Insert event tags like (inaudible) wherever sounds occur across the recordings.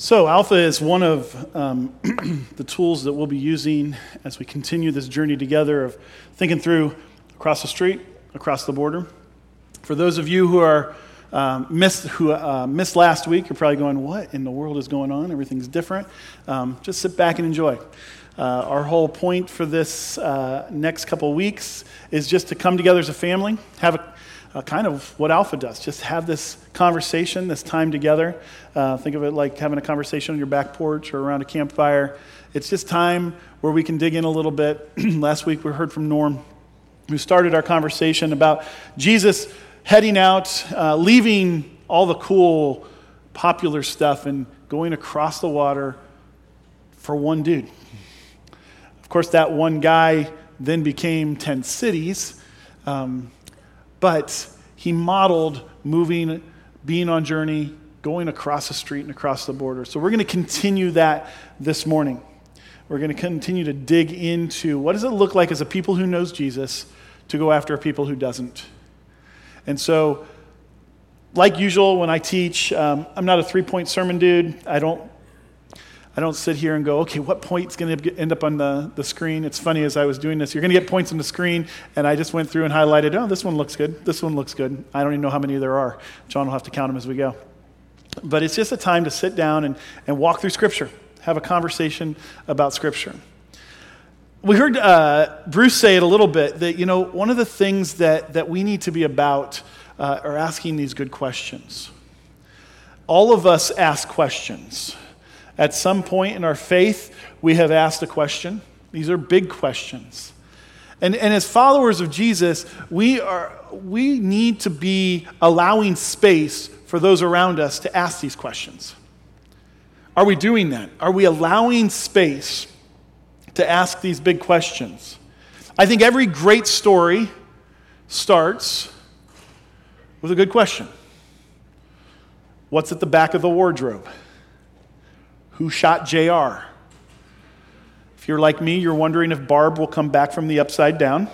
So, Alpha is one of um, (clears throat) the tools that we'll be using as we continue this journey together of thinking through across the street, across the border. For those of you who are um, missed, who uh, missed last week, you're probably going, "What in the world is going on? Everything's different." Um, just sit back and enjoy. Uh, our whole point for this uh, next couple weeks is just to come together as a family, have a uh, kind of what Alpha does. Just have this conversation, this time together. Uh, think of it like having a conversation on your back porch or around a campfire. It's just time where we can dig in a little bit. (clears throat) Last week we heard from Norm, who started our conversation about Jesus heading out, uh, leaving all the cool, popular stuff, and going across the water for one dude. Of course, that one guy then became 10 cities. Um, but he modeled moving, being on journey, going across the street and across the border. So we're going to continue that this morning. We're going to continue to dig into what does it look like as a people who knows Jesus to go after a people who doesn't. And so, like usual, when I teach, um, I'm not a three point sermon dude. I don't I don't sit here and go, okay, what point's going to end up on the, the screen? It's funny as I was doing this, you're going to get points on the screen, and I just went through and highlighted, oh, this one looks good. This one looks good. I don't even know how many there are. John will have to count them as we go. But it's just a time to sit down and, and walk through Scripture, have a conversation about Scripture. We heard uh, Bruce say it a little bit that, you know, one of the things that, that we need to be about uh, are asking these good questions. All of us ask questions. At some point in our faith, we have asked a question. These are big questions. And, and as followers of Jesus, we, are, we need to be allowing space for those around us to ask these questions. Are we doing that? Are we allowing space to ask these big questions? I think every great story starts with a good question What's at the back of the wardrobe? Who shot JR? If you're like me, you're wondering if Barb will come back from the upside down.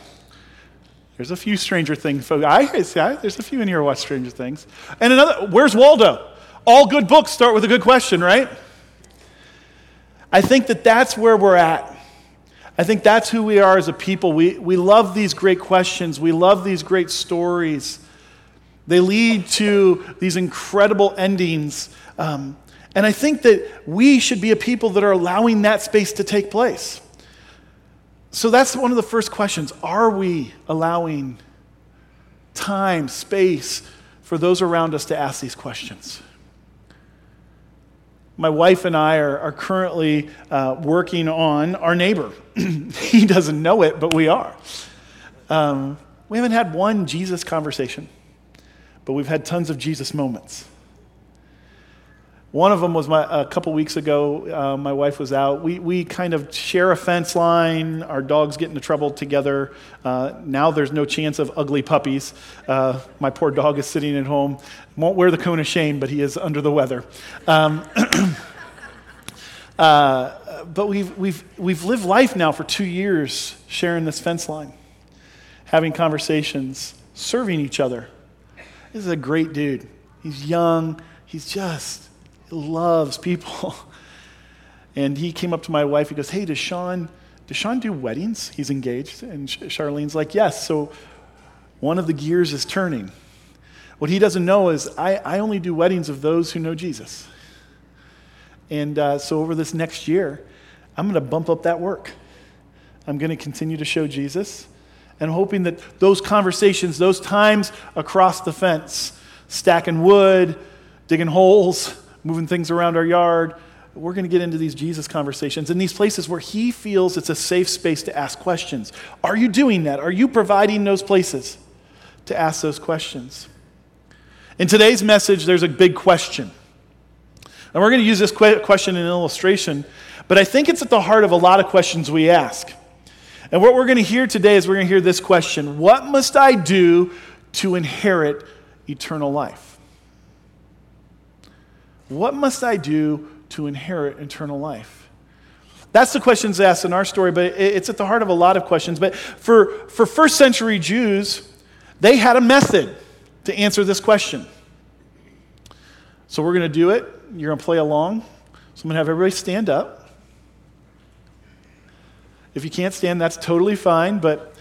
There's a few Stranger Things folks. I, there's a few in here who watch Stranger Things. And another, where's Waldo? All good books start with a good question, right? I think that that's where we're at. I think that's who we are as a people. We, we love these great questions, we love these great stories. They lead to these incredible endings. Um, and I think that we should be a people that are allowing that space to take place. So that's one of the first questions. Are we allowing time, space for those around us to ask these questions? My wife and I are, are currently uh, working on our neighbor. (clears throat) he doesn't know it, but we are. Um, we haven't had one Jesus conversation, but we've had tons of Jesus moments. One of them was my, a couple weeks ago. Uh, my wife was out. We, we kind of share a fence line. Our dogs get into trouble together. Uh, now there's no chance of ugly puppies. Uh, my poor dog is sitting at home. Won't wear the cone of shame, but he is under the weather. Um, (clears throat) uh, but we've, we've, we've lived life now for two years sharing this fence line, having conversations, serving each other. This is a great dude. He's young. He's just loves people. (laughs) And he came up to my wife. He goes, Hey, does Sean, does Sean do weddings? He's engaged. And Charlene's like, Yes. So one of the gears is turning. What he doesn't know is I, I only do weddings of those who know Jesus. And uh, so over this next year, I'm going to bump up that work. I'm going to continue to show Jesus and hoping that those conversations, those times across the fence, stacking wood, digging holes, moving things around our yard. We're going to get into these Jesus conversations in these places where he feels it's a safe space to ask questions. Are you doing that? Are you providing those places to ask those questions? In today's message, there's a big question. And we're going to use this question in illustration, but I think it's at the heart of a lot of questions we ask. And what we're going to hear today is we're going to hear this question What must I do to inherit eternal life? What must I do to inherit eternal life? That's the questions asked in our story, but it's at the heart of a lot of questions. But for, for first century Jews, they had a method to answer this question. So we're going to do it. You're going to play along. So I'm going to have everybody stand up. If you can't stand, that's totally fine, but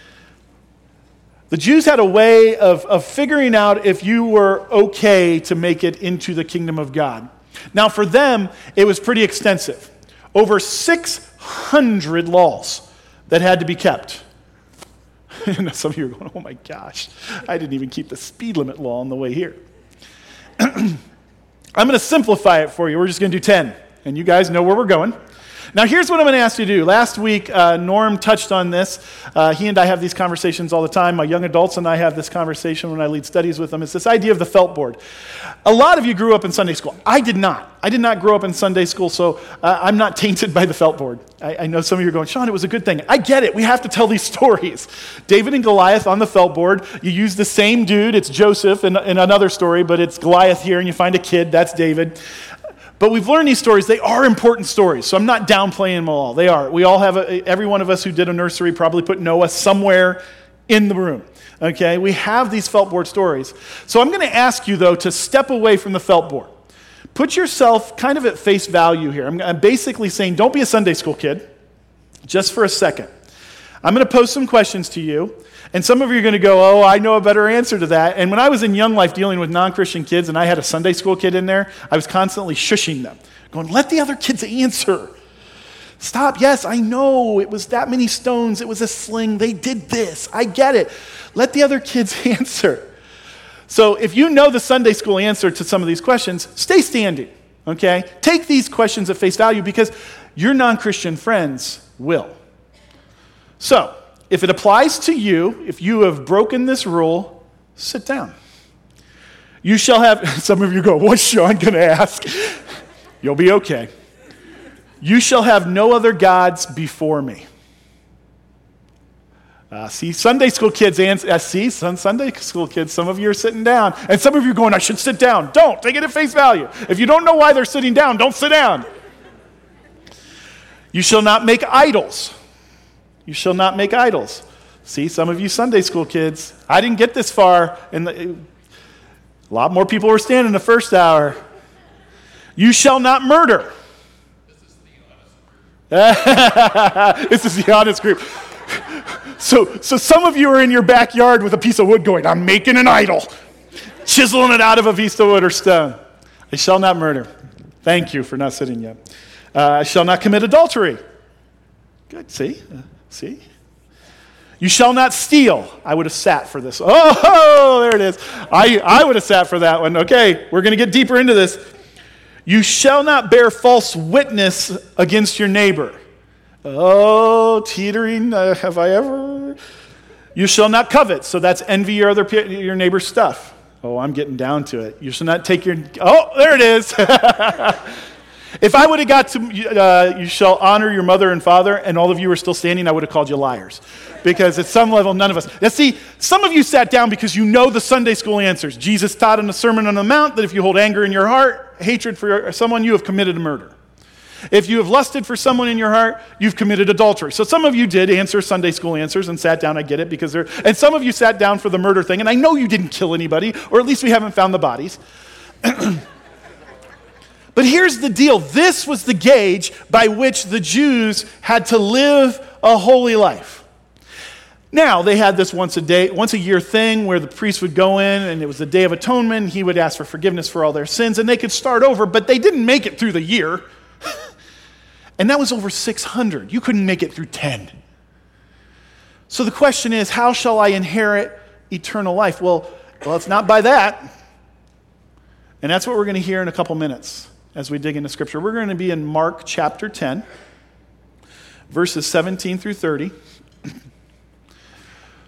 the Jews had a way of, of figuring out if you were okay to make it into the kingdom of God. Now, for them, it was pretty extensive over 600 laws that had to be kept. (laughs) Some of you are going, oh my gosh, I didn't even keep the speed limit law on the way here. (clears throat) I'm going to simplify it for you. We're just going to do 10, and you guys know where we're going. Now, here's what I'm going to ask you to do. Last week, uh, Norm touched on this. Uh, he and I have these conversations all the time. My young adults and I have this conversation when I lead studies with them. It's this idea of the felt board. A lot of you grew up in Sunday school. I did not. I did not grow up in Sunday school, so uh, I'm not (laughs) tainted by the felt board. I, I, know some of you are going, Sean, it was a good thing. I get it. We have to tell these (laughs) stories. David and Goliath on the felt board. You use the same dude. It's Joseph in, in another story, but it's Goliath here, and you find a kid. That's David. But we've learned these stories. They are important stories. So I'm not downplaying them all. They are. We all have, a, every one of us who did a nursery probably put Noah somewhere in the room. Okay? We have these felt board stories. So I'm going to ask you, though, to step away from the felt board. Put yourself kind of at face value here. I'm, I'm basically saying don't be a Sunday school kid just for a second. I'm going to pose some questions to you. And some of you are going to go, oh, I know a better answer to that. And when I was in Young Life dealing with non Christian kids and I had a Sunday school kid in there, I was constantly shushing them, going, let the other kids answer. Stop. Yes, I know it was that many stones. It was a sling. They did this. I get it. Let the other kids (laughs) answer. So if you know the Sunday school answer to some of these questions, stay standing, okay? Take these questions at face value because your non Christian friends will. So, if it applies to you, if you have broken this rule, sit down. You shall have, (laughs) some of you go, what's Sean going to ask? You'll be okay. You shall have no other gods before me. Uh, see, Sunday school kids, and uh, see, some Sunday school kids, some of you are sitting down, and some of you are going, I should sit down. Don't. Take it at face value. If you don't know why they're sitting down, don't sit down. You shall not make idols. You shall not make idols. See, some of you Sunday school kids, I didn't get this far, and a lot more people were standing the first hour. You shall not murder. (laughs) this is the honest group. So, so some of you are in your backyard with a piece of wood going, I'm making an idol, chiseling it out of a piece of wood or stone. I shall not murder. Thank you for not sitting yet. Uh, I shall not commit adultery. Good, see? See? You shall not steal. I would have sat for this. Oh, (laughs) there it is. I, I would have sat for that one. Okay, we're going to get deeper into this. You shall not bear false witness against your neighbor. Oh, teetering, uh, have I ever? You shall not covet. So that's envy your other your neighbor's stuff. Oh, I'm getting down to it. You shall not take your. Oh, there it is. (laughs) If I would have got to, uh, you shall honor your mother and father, and all of you were still standing, I would have called you liars. Because at some level, none of us. Now, see, some of you sat down because you know the Sunday school answers. Jesus taught in the Sermon on the Mount that if you hold anger in your heart, hatred for someone, you have committed a murder. If you have lusted for someone in your heart, you've committed adultery. So some of you did answer Sunday school answers and sat down. I get it because they're, and some of you sat down for the murder thing, and I know you didn't kill anybody, or at least we haven't found the bodies. (clears throat) But here's the deal this was the gauge by which the Jews had to live a holy life. Now, they had this once a day, once a year thing where the priest would go in and it was the day of atonement. He would ask for forgiveness for all their sins and they could start over, but they didn't make it through the year. (laughs) and that was over 600. You couldn't make it through 10. So the question is, how shall I inherit eternal life? Well, well, it's not by that. And that's what we're going to hear in a couple minutes as we dig into Scripture. We're going to be in Mark chapter 10, verses 17 through 30.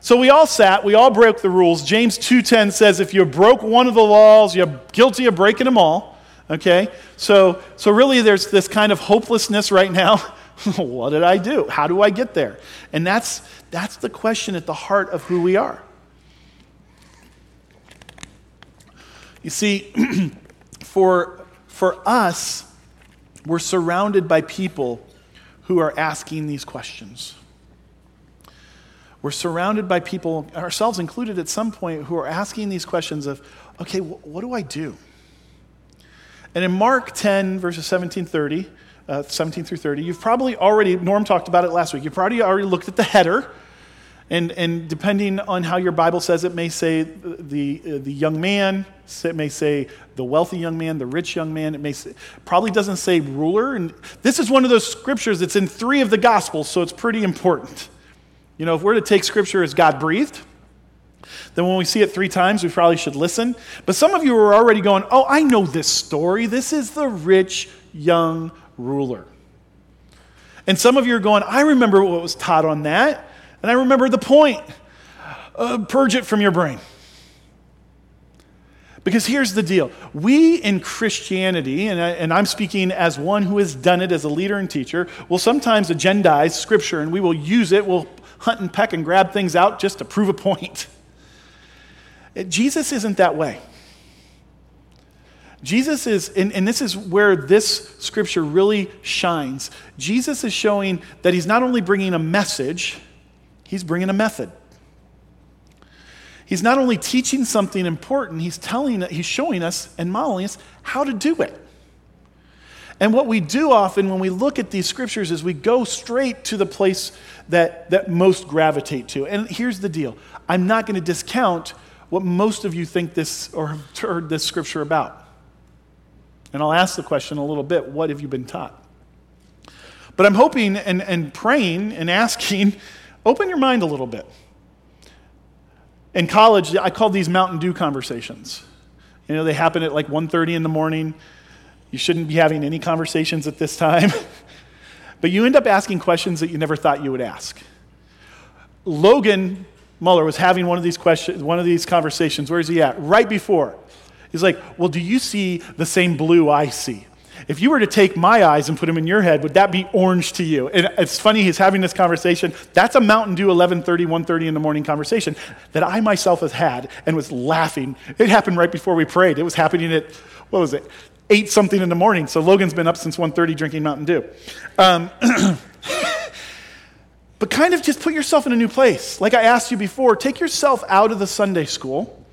So we all sat, we all broke the rules. James 2:10 says if you broke one of the laws, you're guilty of breaking them all. Okay? So so really there's this kind of hopelessness right now. (laughs) what did I do? How do I get there? And that's that's the question at the heart of who we are. You see, (clears throat) for for us, we're surrounded by people who are asking these questions. We're surrounded by people, ourselves included at some point, who are asking these questions of, okay, wh- what do I do? And in Mark 10, verses 17 30, uh, 17 through 30. You've probably already, Norm talked about it last week, you've probably already looked at the header. And, and depending on how your Bible says, it may say the, uh, the young man, it may say the wealthy young man, the rich young man. It may say, probably doesn't say ruler. And this is one of those scriptures that's in three of the Gospels, so it's pretty important. You know, if we're to take scripture as God breathed, then when we see it three times, we probably should listen. But some of you are already going, oh, I know this story. This is the rich young ruler. And some of you are going, I remember what was taught on that. And I remember the point. Uh, purge it from your brain. Because here's the deal we in Christianity, and, I, and I'm speaking as one who has done it as a leader and teacher, will sometimes agendize scripture and we will use it. We'll hunt and peck and grab things out just to prove a point. Jesus isn't that way. Jesus is, and, and, this is where this scripture really shines. Jesus is showing that he's not only bringing a message, He's bringing a method. He's not only teaching something important, he's telling he's showing us and modeling us how to do it. And what we do often when we look at these scriptures is we go straight to the place that, that most gravitate to. And here's the deal I'm not going to discount what most of you think this or have heard this scripture about. And I'll ask the question a little bit what have you been taught? But I'm hoping and, and praying and asking Open your mind a little bit. In college, I called these Mountain Dew conversations. You know, they happen at like 1.30 in the morning. You shouldn't be having any conversations at this time. (laughs) but you end up asking questions that you never thought you would ask. Logan Muller was having one of these questions, one of these conversations. Where is he at? Right before. He's like, Well, do you see the same blue I see? If you were to take my eyes and put them in your head, would that be orange to you? And it's funny, he's having this conversation. That's a Mountain Dew 11:30, 1:30 in the morning conversation that I myself have had and was laughing. It happened right before we prayed. It was happening at, what was it, 8 something in the morning. So Logan's been up since 1:30 drinking Mountain Dew. Um, (clears throat) but kind of just put yourself in a new place. Like I asked you before, take yourself out of the Sunday school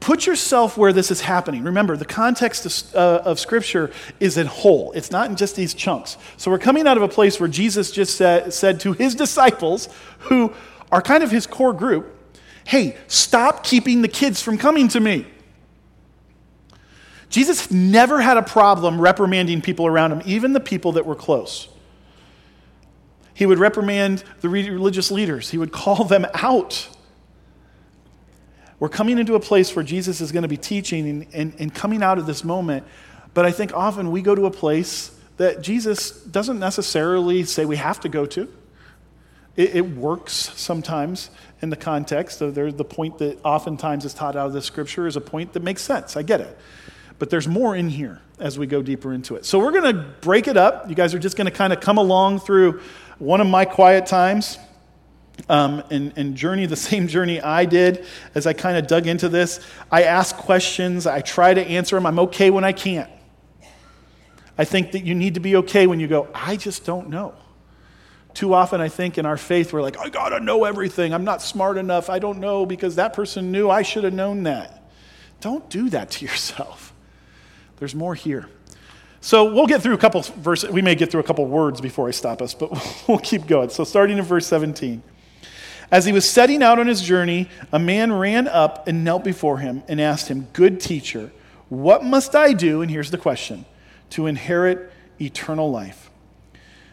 Put yourself where this is happening. Remember, the context of, uh, of, Scripture is in whole, it's not in just these chunks. So we're coming out of a place where Jesus just said, said to his (laughs) disciples, who are kind of his core group, hey, stop keeping the kids from coming to me. Jesus never had a problem reprimanding people around him, even the people that were close. He would reprimand the religious leaders, he would call them (laughs) out. We're coming into a place where Jesus is going to be teaching and, and, and coming out of this moment. But I think often we go to a place that Jesus doesn't necessarily say we have to go to. It, it works sometimes in the context of there, the point that oftentimes is taught out of the scripture is a point that makes sense. I get it. But there's more in here as we go deeper into it. So we're going to break it up. You guys are just going to kind of come along through one of my quiet times um, and, and journey the (laughs) same journey I did as I kind of dug into this. I ask questions, I try to answer them. I'm okay when I can't. I think that you need to be okay when you go, I just don't know. Too often, I think in our faith, we're like, I gotta know everything. I'm not smart enough. I don't know because that person knew. I should have known that. Don't do that to (laughs) yourself. There's more here. So we'll get through a couple verses. We may get through a couple words before I stop us, but (laughs) we'll keep going. So starting in verse 17. As he was setting out on his journey, a man ran up and knelt before him and asked him, Good teacher, what must I do? And here's the question to inherit eternal life.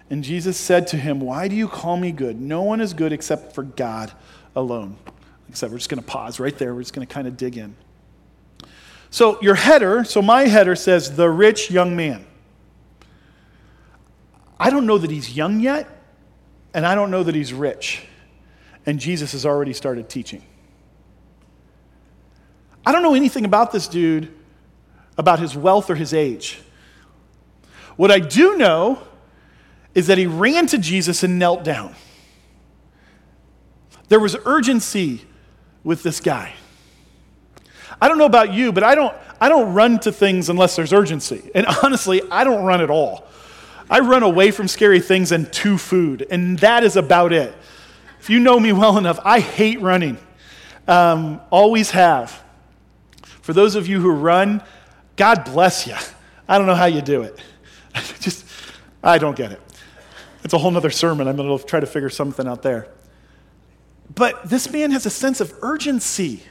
And Jesus said to him, Why do you call me good? No one is good except for God alone. Like I said, we're just going to pause right there. We're just going to kind of dig in. So, your header, so my header says, The rich young man. I don't know that he's young yet, and I don't know that he's rich and Jesus has already started teaching. I don't know anything about this dude, about his wealth or his age. What I do know is that he ran to Jesus and knelt down. There was urgency with this guy. I don't know about you, but I don't, I don't run to things unless there's urgency. And (laughs) honestly, I don't run at all. I run away from scary things and to food, and that is about it. If you know me well enough, I hate running. Um, always have. For those of you who run, God bless you. I don't know how you do it. (laughs) Just I don't get it. It's a whole other sermon. I'm going to try to figure something out there. But this man has a sense of urgency.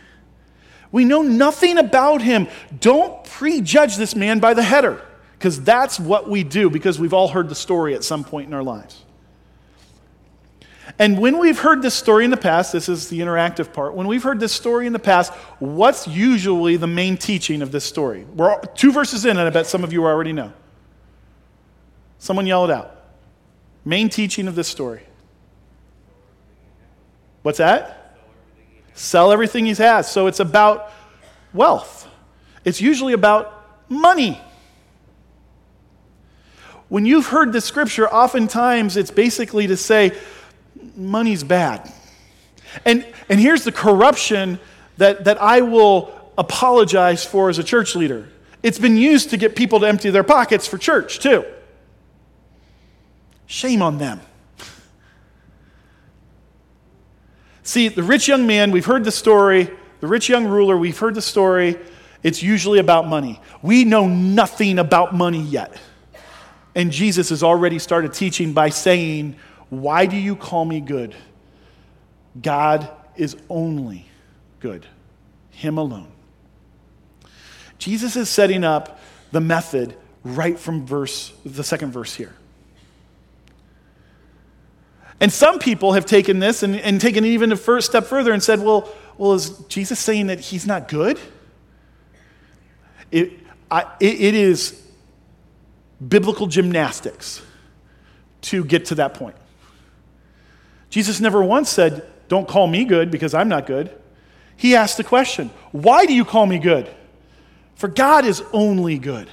We know nothing about him. Don't prejudge this man by the header, because that's what we do, because we've all heard the story at some point in our lives. And when we've heard this story in the past, this is the interactive part. When we've heard this story in the past, what's usually the main teaching of this story? We're two verses in, and I bet some of you already know. Someone yell it out. Main teaching of this story. What's that? Sell everything he has. So it's about wealth. It's usually about money. When you've heard the scripture, oftentimes it's basically to say, money's bad. And, and here's the corruption that, that I will apologize for as a church leader it's been used to get people to empty their pockets for church, too. Shame on them. See, the rich young man, we've heard the story. The rich young ruler, we've heard the story. It's usually about money. We know nothing about money yet. And Jesus has already started teaching by saying, why do you call me good? God is only good, Him alone. Jesus is setting up the method right from verse, the second verse here. And some people have taken this and, and taken it even a first step further and said, well, well, is Jesus saying that he's not good? It, I, it, it is biblical gymnastics to get to that point. Jesus never once said, Don't call me good because I'm not good. He asked the question, Why do you call me good? For God is only good.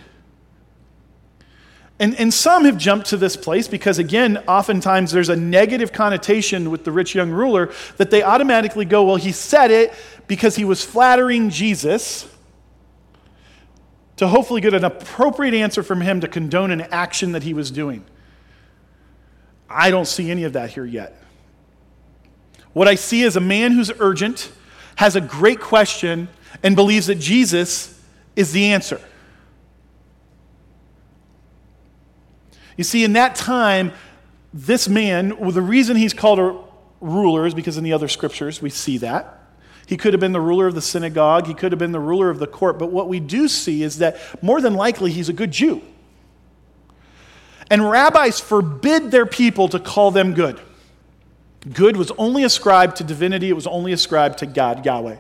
And, and some have jumped to this place because, again, oftentimes there's a negative connotation with the rich young ruler that they automatically go, Well, he said it because he was flattering Jesus to hopefully get an appropriate answer from him to condone an action that he was doing. I don't see any of that here yet. What I see is a man who's urgent, has a great question, and believes that Jesus is the answer. You see, in that time, this man, well, the reason he's called a ruler is because in the other scriptures we see that. He could have been the ruler of the synagogue, he could have been the ruler of the court, but what we do see is that more than likely he's a good Jew. And rabbis forbid their people to call them good. Good was only ascribed to divinity, it was only ascribed to God, Yahweh.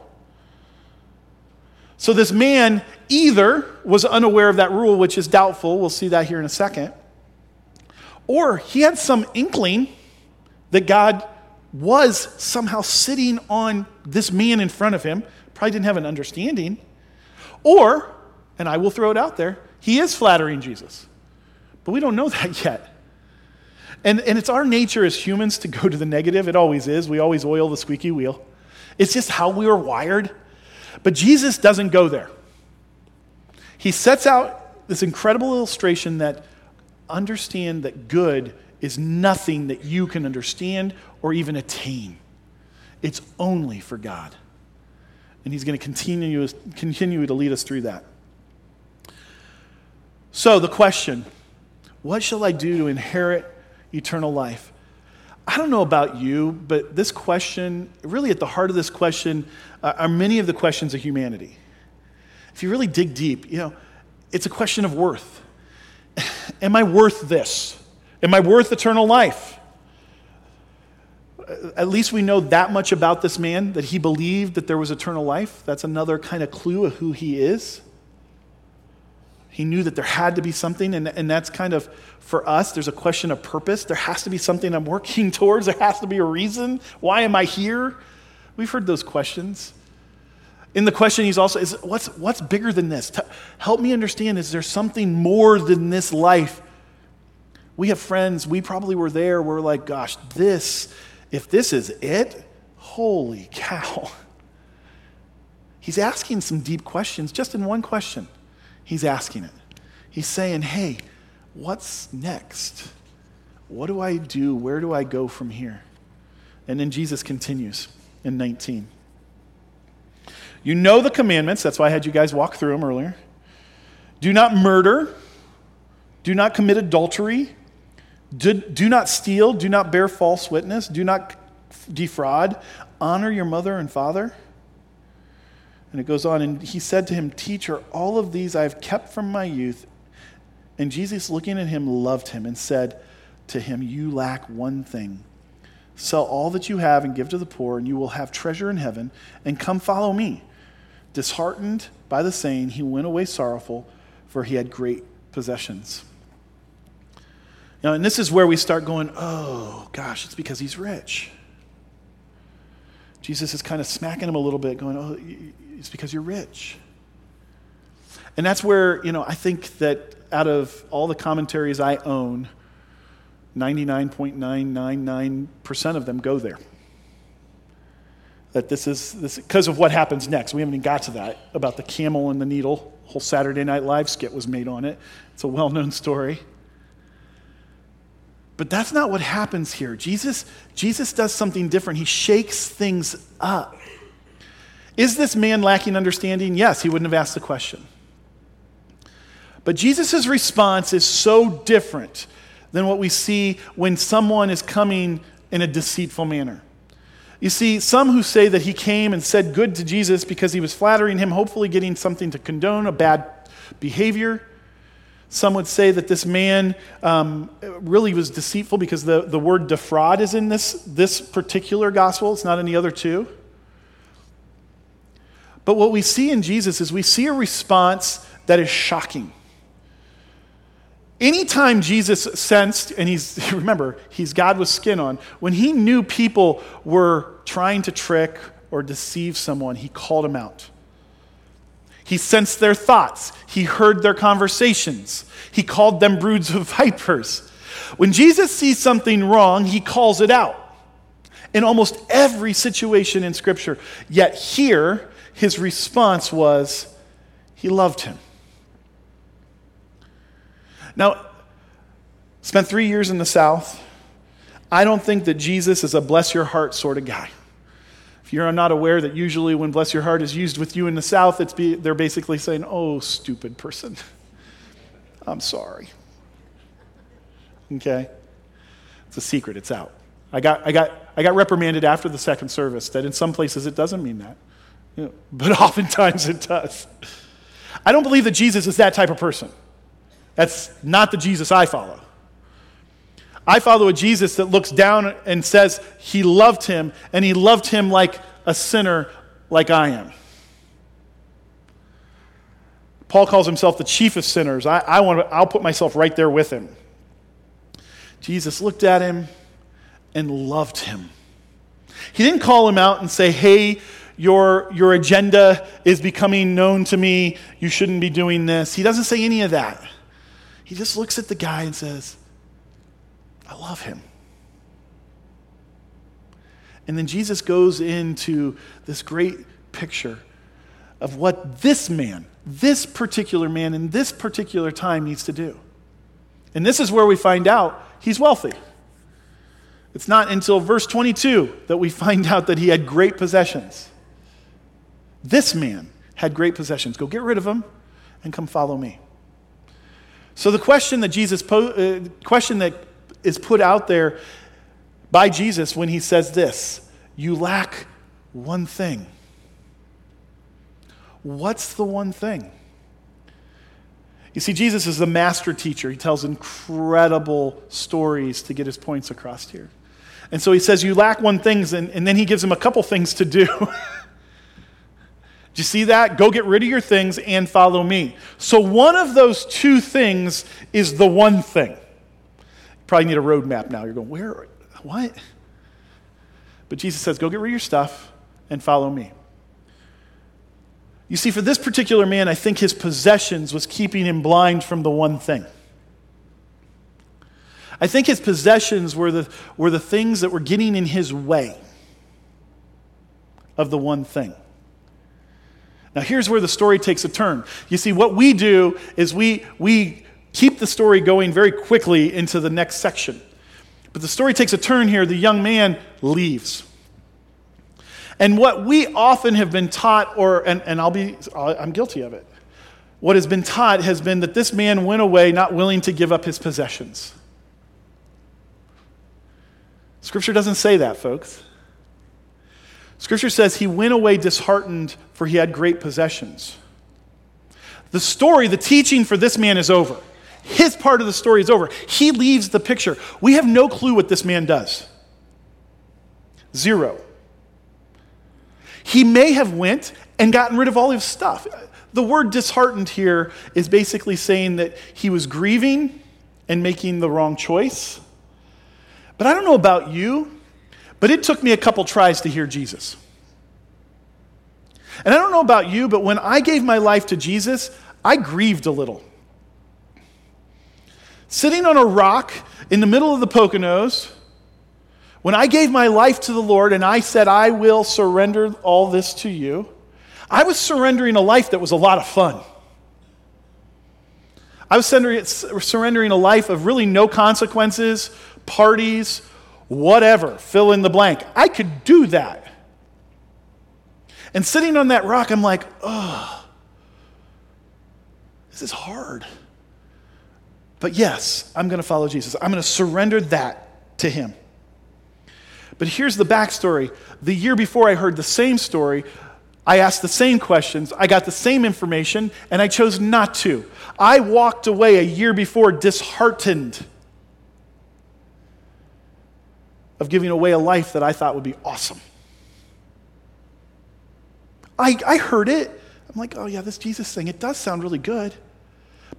So this man either was unaware of that rule, which is doubtful, we'll see that here in a second, or he had some inkling that God was somehow sitting on this man in front of him, probably didn't have an understanding, or, and I will throw it out there, he is flattering Jesus. But we don't know (laughs) that yet. And, and it's our nature as humans to go to the negative. It always is. We always oil the squeaky wheel. It's just how we are wired. But Jesus doesn't go there. He sets out this incredible illustration that understand that good is nothing that you can understand or even attain. It's only for God. And he's going to continue, continue to lead us through that. So, the question what shall I do to inherit eternal life. I don't know about you, but this question, really at the heart of this question, uh, are many of the questions of humanity. If you really dig deep, you know, it's a question of worth. (laughs) Am I worth this? Am I worth eternal life? Uh, at least we know that much about this man that he believed that there was eternal life. That's another kind of clue of who he is. He knew that there had to be something, and, and that's kind of for us, there's a question of purpose. There has to be something I'm working (laughs) towards, there has to be a reason. Why am I here? We've heard those questions. In the question, he's also, is what's, what's bigger than this? help me understand, is there something more than this life? We have friends, we probably were there, we're like, gosh, this, if this is it, holy cow. (laughs) He's asking some deep questions just in one question. He's asking it. He's saying, hey, what's next? What do I do? Where do I go from here? And then Jesus continues in 19. You know the commandments. That's why I had you guys walk through them earlier. Do not murder. Do not commit adultery. Do, do not steal, do not bear false witness, do not defraud, honor your mother and father. And it goes on, and he said to him, Teacher, all of these I have kept from my youth. And Jesus, looking at him, loved him and said to him, You lack one thing. Sell all that you have and give to the poor, and you will have treasure in heaven, and come follow me. Disheartened by the saying, he went away sorrowful, for he had great possessions. Now, and this is where we start going, oh, gosh, it's because he's rich. Jesus is kind of smacking him a little bit, going, oh, it's because you're rich. And that's where, you know, I think that out of all the commentaries I own, 99.999% of them go there. That this is this because of what happens next. We haven't even got to that about the camel and the needle. whole Saturday Night Live skit was made on it. It's a well-known story. But that's not what happens here. Jesus, Jesus does something different. He shakes things up. Is this man lacking understanding? Yes, he wouldn't have asked the question. But Jesus' response is so different than what we see when someone is coming in a deceitful manner. You see, some who say that he came and said good to Jesus because he was flattering him, hopefully getting something to condone a bad behavior. Some would say that this man um, really was deceitful because the, the word defraud is in this, this particular gospel, it's not in the other two. But what we see in Jesus is we see a response that is shocking. Anytime Jesus sensed, and he's, (laughs) remember, he's God with skin on, when he knew people were trying to trick or deceive someone, he called them out. He sensed their thoughts. He heard their conversations. He called them broods of (laughs) vipers. When Jesus sees something wrong, he calls it out in almost every situation in Scripture. Yet here, his response was, he loved him. Now, spent three years in the South. I don't think that Jesus is a bless your heart sort of guy. If you're not aware that usually when bless your heart is used with you in the South, it's be, they're basically saying, oh, stupid person. (laughs) I'm sorry. Okay? It's a secret, it's out. I got, I, got, I got reprimanded after the second service that in some places it doesn't mean that, you know, (laughs) but oftentimes it does. I don't believe that Jesus is that type of person. That's not the Jesus I follow. I follow a Jesus that looks down and says he loved him, and he loved him like a sinner, like I am. Paul calls himself the chief of sinners. I, I want to, I'll put myself right there with him. Jesus looked at him and loved him. He didn't call him out and say, Hey, your, your agenda is becoming known to me. You shouldn't be doing this. He doesn't say any of that. He just looks at the guy and says, I love him. And then Jesus goes into this great picture of what this man, this particular man in this particular time needs to do. And this is where we find out he's wealthy. It's not until verse 22 that we find out that he had great possessions. This man had great possessions. Go get rid of them and come follow me. So the question that Jesus po- uh, question that is put out there by Jesus when he says this You lack one thing. What's the one thing? You see, Jesus is the master teacher. He tells incredible stories to get his points across here. And so he says, You lack one thing, and, and then he gives him a couple things to do. (laughs) do you see that? Go get rid of your things and follow me. So, one of those two things is the one thing. Probably need a roadmap now. You're going, where? What? But Jesus says, go get rid of your stuff and follow me. You see, for this particular man, I think his possessions was keeping him blind from the one thing. I think his possessions were the, were the things that were getting in his way of the one thing. Now, here's where the story takes a turn. You see, what we do is we, we keep the story going very quickly into the next section. But the story takes a turn here. The young man leaves. And what we often have been taught, or, and, and I'll be, I'm guilty of it, what has been taught has been that this man went away not willing to give up his possessions. Scripture doesn't say that, folks. Scripture says he went away disheartened, for he had great possessions. The story, the teaching for this man is over. His part of the story is over. He leaves the picture. We have no clue what this man does. Zero. He may have went and gotten rid of all his stuff. The word disheartened here is basically saying that he was grieving and making the wrong choice. But I don't know about you, but it took me a couple tries to hear Jesus. And I don't know about you, but when I gave my life to Jesus, I grieved a little. Sitting on a rock in the middle of the Poconos, when I gave my life to the Lord and I said, I will surrender all this to you, I was surrendering a life that was a lot of fun. I was surrendering a life of really no consequences, parties, whatever, fill in the blank. I could do that. And sitting on that rock, I'm like, oh, this is hard. But yes, I'm going to follow Jesus. I'm going to surrender that to him. But here's the backstory. The year before I heard the same story, I asked the same questions, I got the same information, and I chose not to. I walked away a year before disheartened of giving away a life that I thought would be awesome. I, I heard it. I'm like, oh, yeah, this Jesus thing, it does sound really good.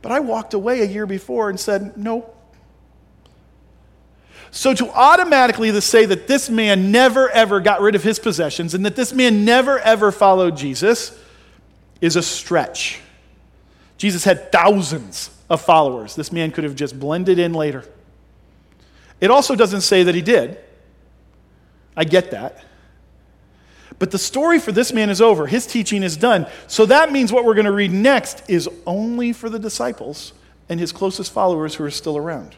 But I walked away a year before and said, nope. So to automatically to say that this man never ever got rid of his possessions and that this man never ever followed Jesus is a stretch. Jesus had thousands of followers. This man could have just blended in later. It also doesn't say that he did. I get that. But the story for this man is over. His teaching is done. So that means what we're going to read next is only for the disciples and his closest followers who are still around.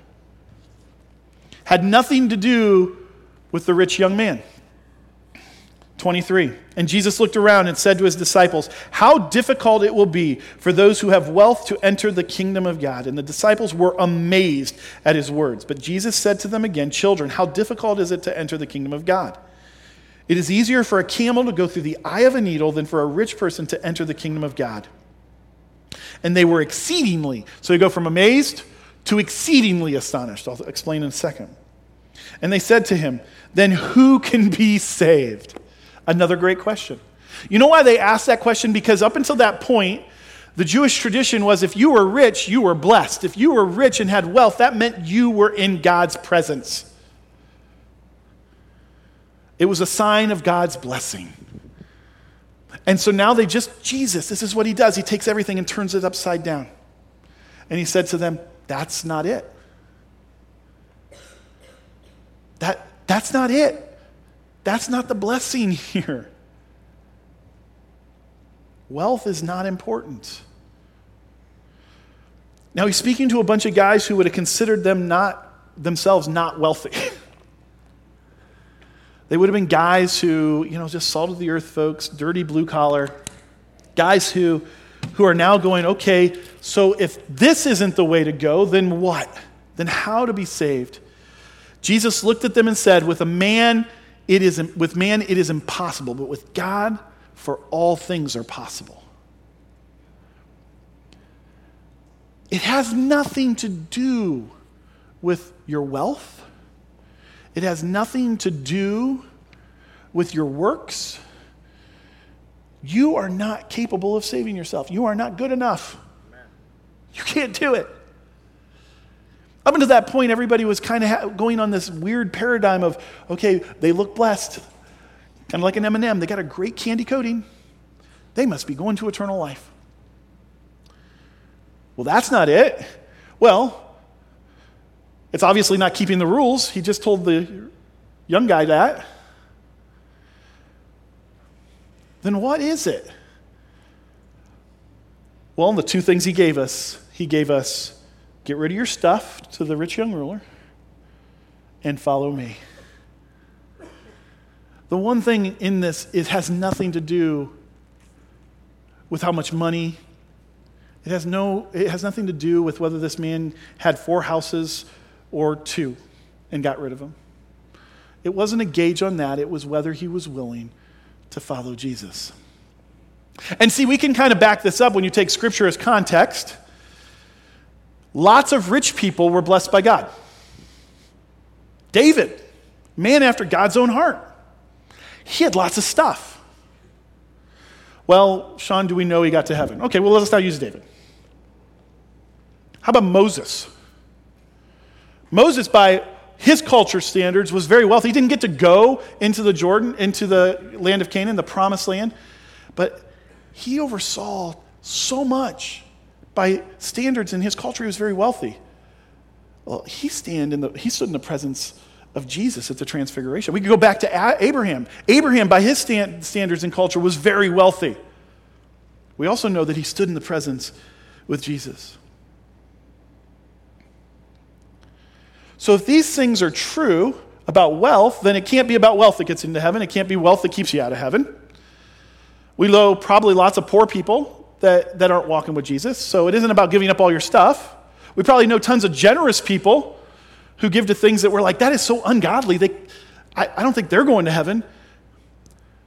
Had nothing to do with the rich young man. 23. And Jesus looked around and said to his disciples, How difficult it will be for those who have wealth to enter the kingdom of God. And the disciples were amazed at his words. But Jesus said to them again, Children, how difficult is it to enter the kingdom of God? It is easier for a camel to go through the eye of a needle than for a rich person to enter the kingdom of God. And they were exceedingly, so you go from amazed to exceedingly astonished. I'll explain in a second. And they said to him, Then who can be saved? Another great question. You know why they asked that question? Because up until that point, the Jewish tradition was if you were rich, you were blessed. If you were rich and had wealth, that meant you were in God's presence. It was a sign of God's blessing. And so now they just, Jesus, this is what he does. He takes everything and turns it upside down. And he said to them, That's not it. That, that's not it. That's not the blessing (laughs) here. Wealth is not important. Now he's speaking to a bunch of guys who would have considered them not themselves not wealthy. (laughs) they would have been guys who, you know, just salt of the earth folks, dirty blue collar, guys who who are now going, okay, so if this isn't the way to go, then what? Then how to be saved? Jesus looked at them and said, with a man it is, with man, it is impossible, but with God, for all things are possible. It has nothing to do with your wealth. It has nothing to do with your works. You are not capable of saving yourself. You are not good enough. You can't do it. Up until that point, everybody was kind of ha- going on this weird paradigm of, okay, they look blessed, kind of like an M&M. They got a great candy coating. They must be going to eternal life. Well, that's not it. Well, it's obviously not keeping the rules. He just told the young guy that. Then what is it? Well, the two things he gave us, he gave us Get rid of your stuff to the rich young ruler and follow me. The one thing in this, it has nothing to do with how much money. It has, no, it has nothing to do with whether this man had four houses or two and got rid of them. It wasn't a gauge on that, it was whether he was willing to follow Jesus. And see, we can kind of back this up when you take scripture as context. Lots of rich people were blessed by God. David, man after God's own heart, he had lots of stuff. Well, Sean, do we know he got to heaven? Okay, well, let's now use David. How about Moses? Moses, by his culture standards, was very wealthy. He didn't get to go into the Jordan, into the land of Canaan, the promised land, but he oversaw so much by standards in his culture. He was very wealthy. Well, he, stand in the, he stood in the presence of Jesus at the transfiguration. We could go back to Abraham. Abraham, by his stand, standards and culture, was very wealthy. We also know that he stood in the presence with Jesus. So if these things are true about wealth, then it can't be about wealth that gets into heaven. It can't be wealth that keeps you out of heaven. We know probably lots of poor people that, that aren't walking with Jesus. So it isn't about giving up all your stuff. We probably know tons of generous people who give to things that we're like, that is so ungodly. They, I, I don't think they're going to heaven.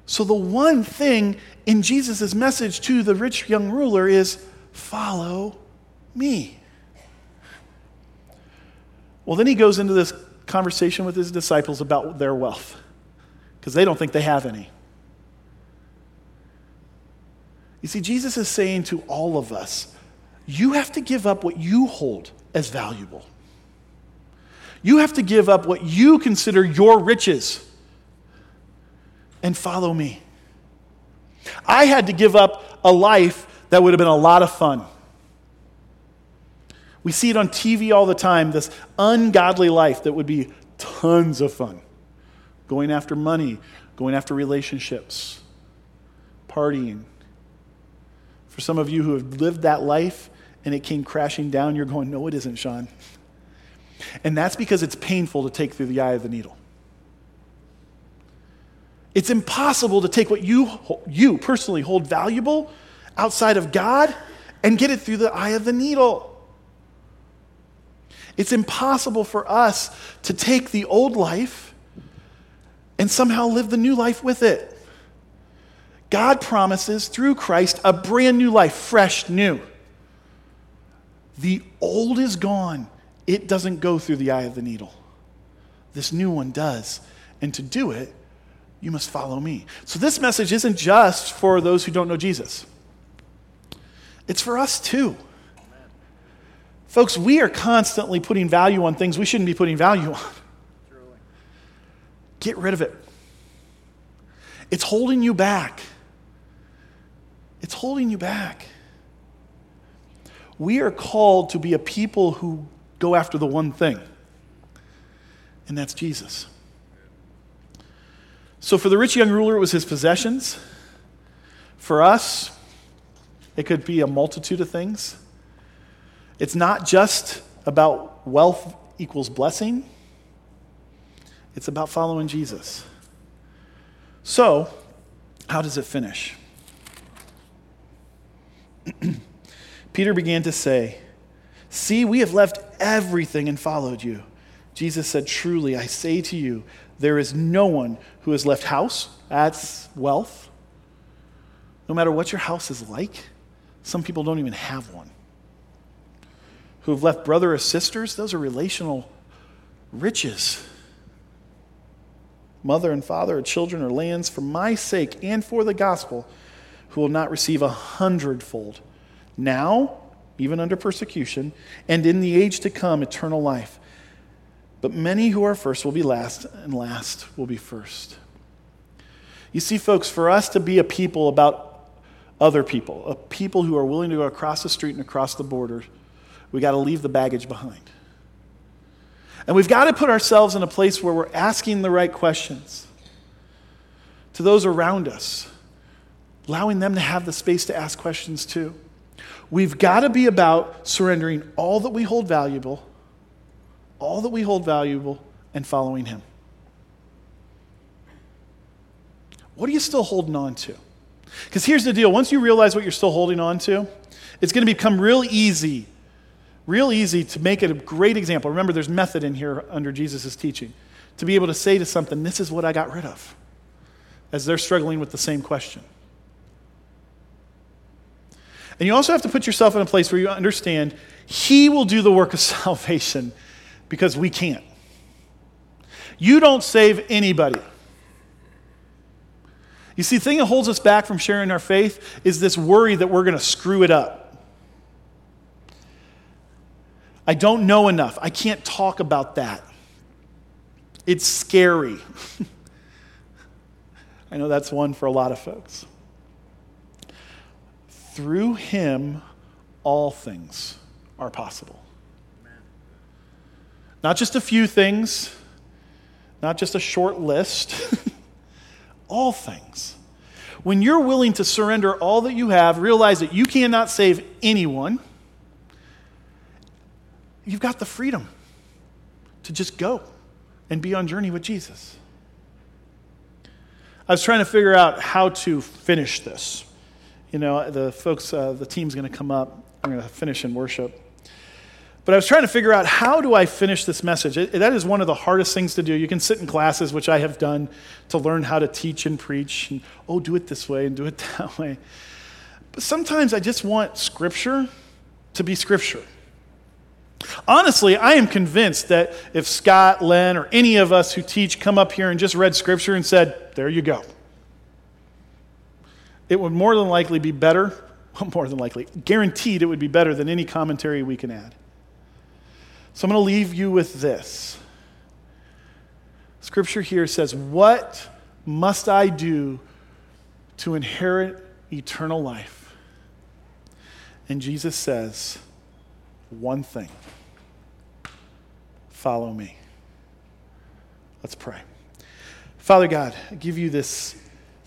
So the one thing in Jesus' message to the rich young ruler is follow me. Well, then he goes into this conversation with his disciples about their wealth because they don't think they have any. You see, Jesus is saying to all of us, you have to give up what you hold as valuable. You have to give up what you consider your riches and follow me. I had to give up a life that would have been a lot of fun. We see it on TV all the time this ungodly life that would be tons of fun. Going after money, going after relationships, partying. For some of you who have lived that life and it came crashing down, you're going, No, it isn't, Sean. And that's because it's painful to take through the eye of the needle. It's impossible to take what you, you personally hold valuable outside of God and get it through the eye of the needle. It's impossible for us to take the old life and somehow live the new life with it. God promises through Christ a brand new life, fresh, new. The old is gone. It doesn't go through the eye of the needle. This new one does. And to do it, you must follow me. So this message isn't just for those who don't know Jesus, it's for us too. Folks, we are constantly putting value on things we shouldn't be putting value on. Get rid of it. It's holding you back. It's holding you back. We are called to be a people who go after the one thing, and that's Jesus. So, for the rich young ruler, it was his possessions. For us, it could be a multitude of things. It's not just about wealth equals blessing, it's about following Jesus. So, how does it finish? (clears throat) Peter began to say, See, we have left everything and followed you. Jesus said, Truly, I say to you, there is no one who has left house, that's wealth. No matter what your house is like, some people don't even have one who have left brother or sisters, those are relational riches. Mother and father, or children, or lands, for my sake and for the gospel, who will not receive a hundredfold. Now, even under persecution, and in the age to come, eternal life. But many who are first will be last, and last will be first. You see, folks, for us to be a people about other people, a people who are willing to go across the street and across the border we got to leave the baggage behind. And we've got to put ourselves in a place where we're asking the right questions to those around us, allowing them to have the space to ask questions too. We've got to be about surrendering all that we hold valuable, all that we hold valuable, and following Him. What are you still holding on to? Because here's the deal once you realize what you're still holding on to, it's going to become real easy real easy to make it a great example. Remember, there's method in here under Jesus' teaching. to be able to say to something, This is what I got rid of, as they're struggling with the same question. And you also have to put yourself in a place where you understand He will do the work of (laughs) salvation because we can't. You don't save anybody. You see, the thing that holds us back from sharing our faith is this worry that we're going to screw it up. I don't know enough. I can't talk about that. It's scary. (laughs) I know that's one for a lot of folks. Through him, all things are possible. Not just a few things, not just a short list, (laughs) all things. When you're willing to surrender all that you have, realize that you cannot save anyone, you've got the freedom to just go and be on journey with Jesus. I was trying to figure out how to finish this. You know, the folks, uh, the team's going to come up. I'm going to finish in worship. But I was trying to figure out how do I finish this message? It, that is one of the hardest things to do. You can sit in classes, which I have done, to learn how to teach and preach, and oh, do it this way and do it (laughs) that way. But sometimes I just want Scripture to be Scripture. Honestly, I am convinced that if Scott, Len, or any of us who teach come up here and just read Scripture and said, there you go, it would more than likely be better, (laughs) more than likely, guaranteed it would be better than any commentary we can add. So I'm going to leave you with this. Scripture here says, What must I do to inherit eternal life? And Jesus says, One thing follow me. Let's pray. Father God, I give you this,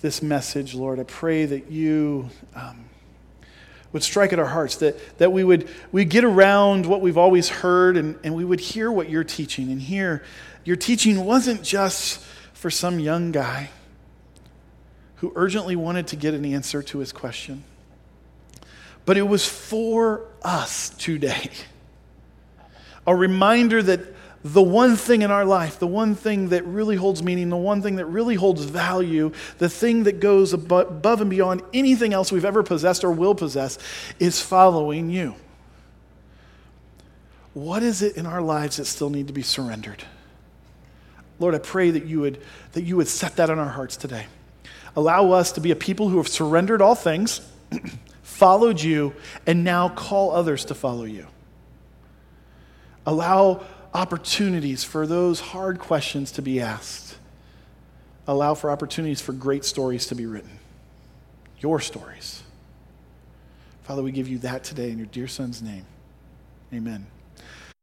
this message, Lord. I pray that you. Um, would strike at our hearts, that, that we would we get around what we've always heard and, and we would hear what you're teaching. And here, your teaching wasn't just for some young guy who urgently wanted to get an answer to his question, but it was for us today. A reminder that the one thing in our life, the one thing that really holds meaning, the one thing that really holds value, the thing that goes above and beyond anything else we've ever possessed or will possess, is following you. What is it in our lives that still need to be surrendered? Lord, I pray that you would, that you would set that on our hearts today. Allow us to be a people who have surrendered all things, (clears throat) followed you, and now call others to follow you. Allow opportunities for those hard questions to be asked. Allow for opportunities for great stories to be written. Your stories. Father, we give you that today in your dear Son's name. Amen.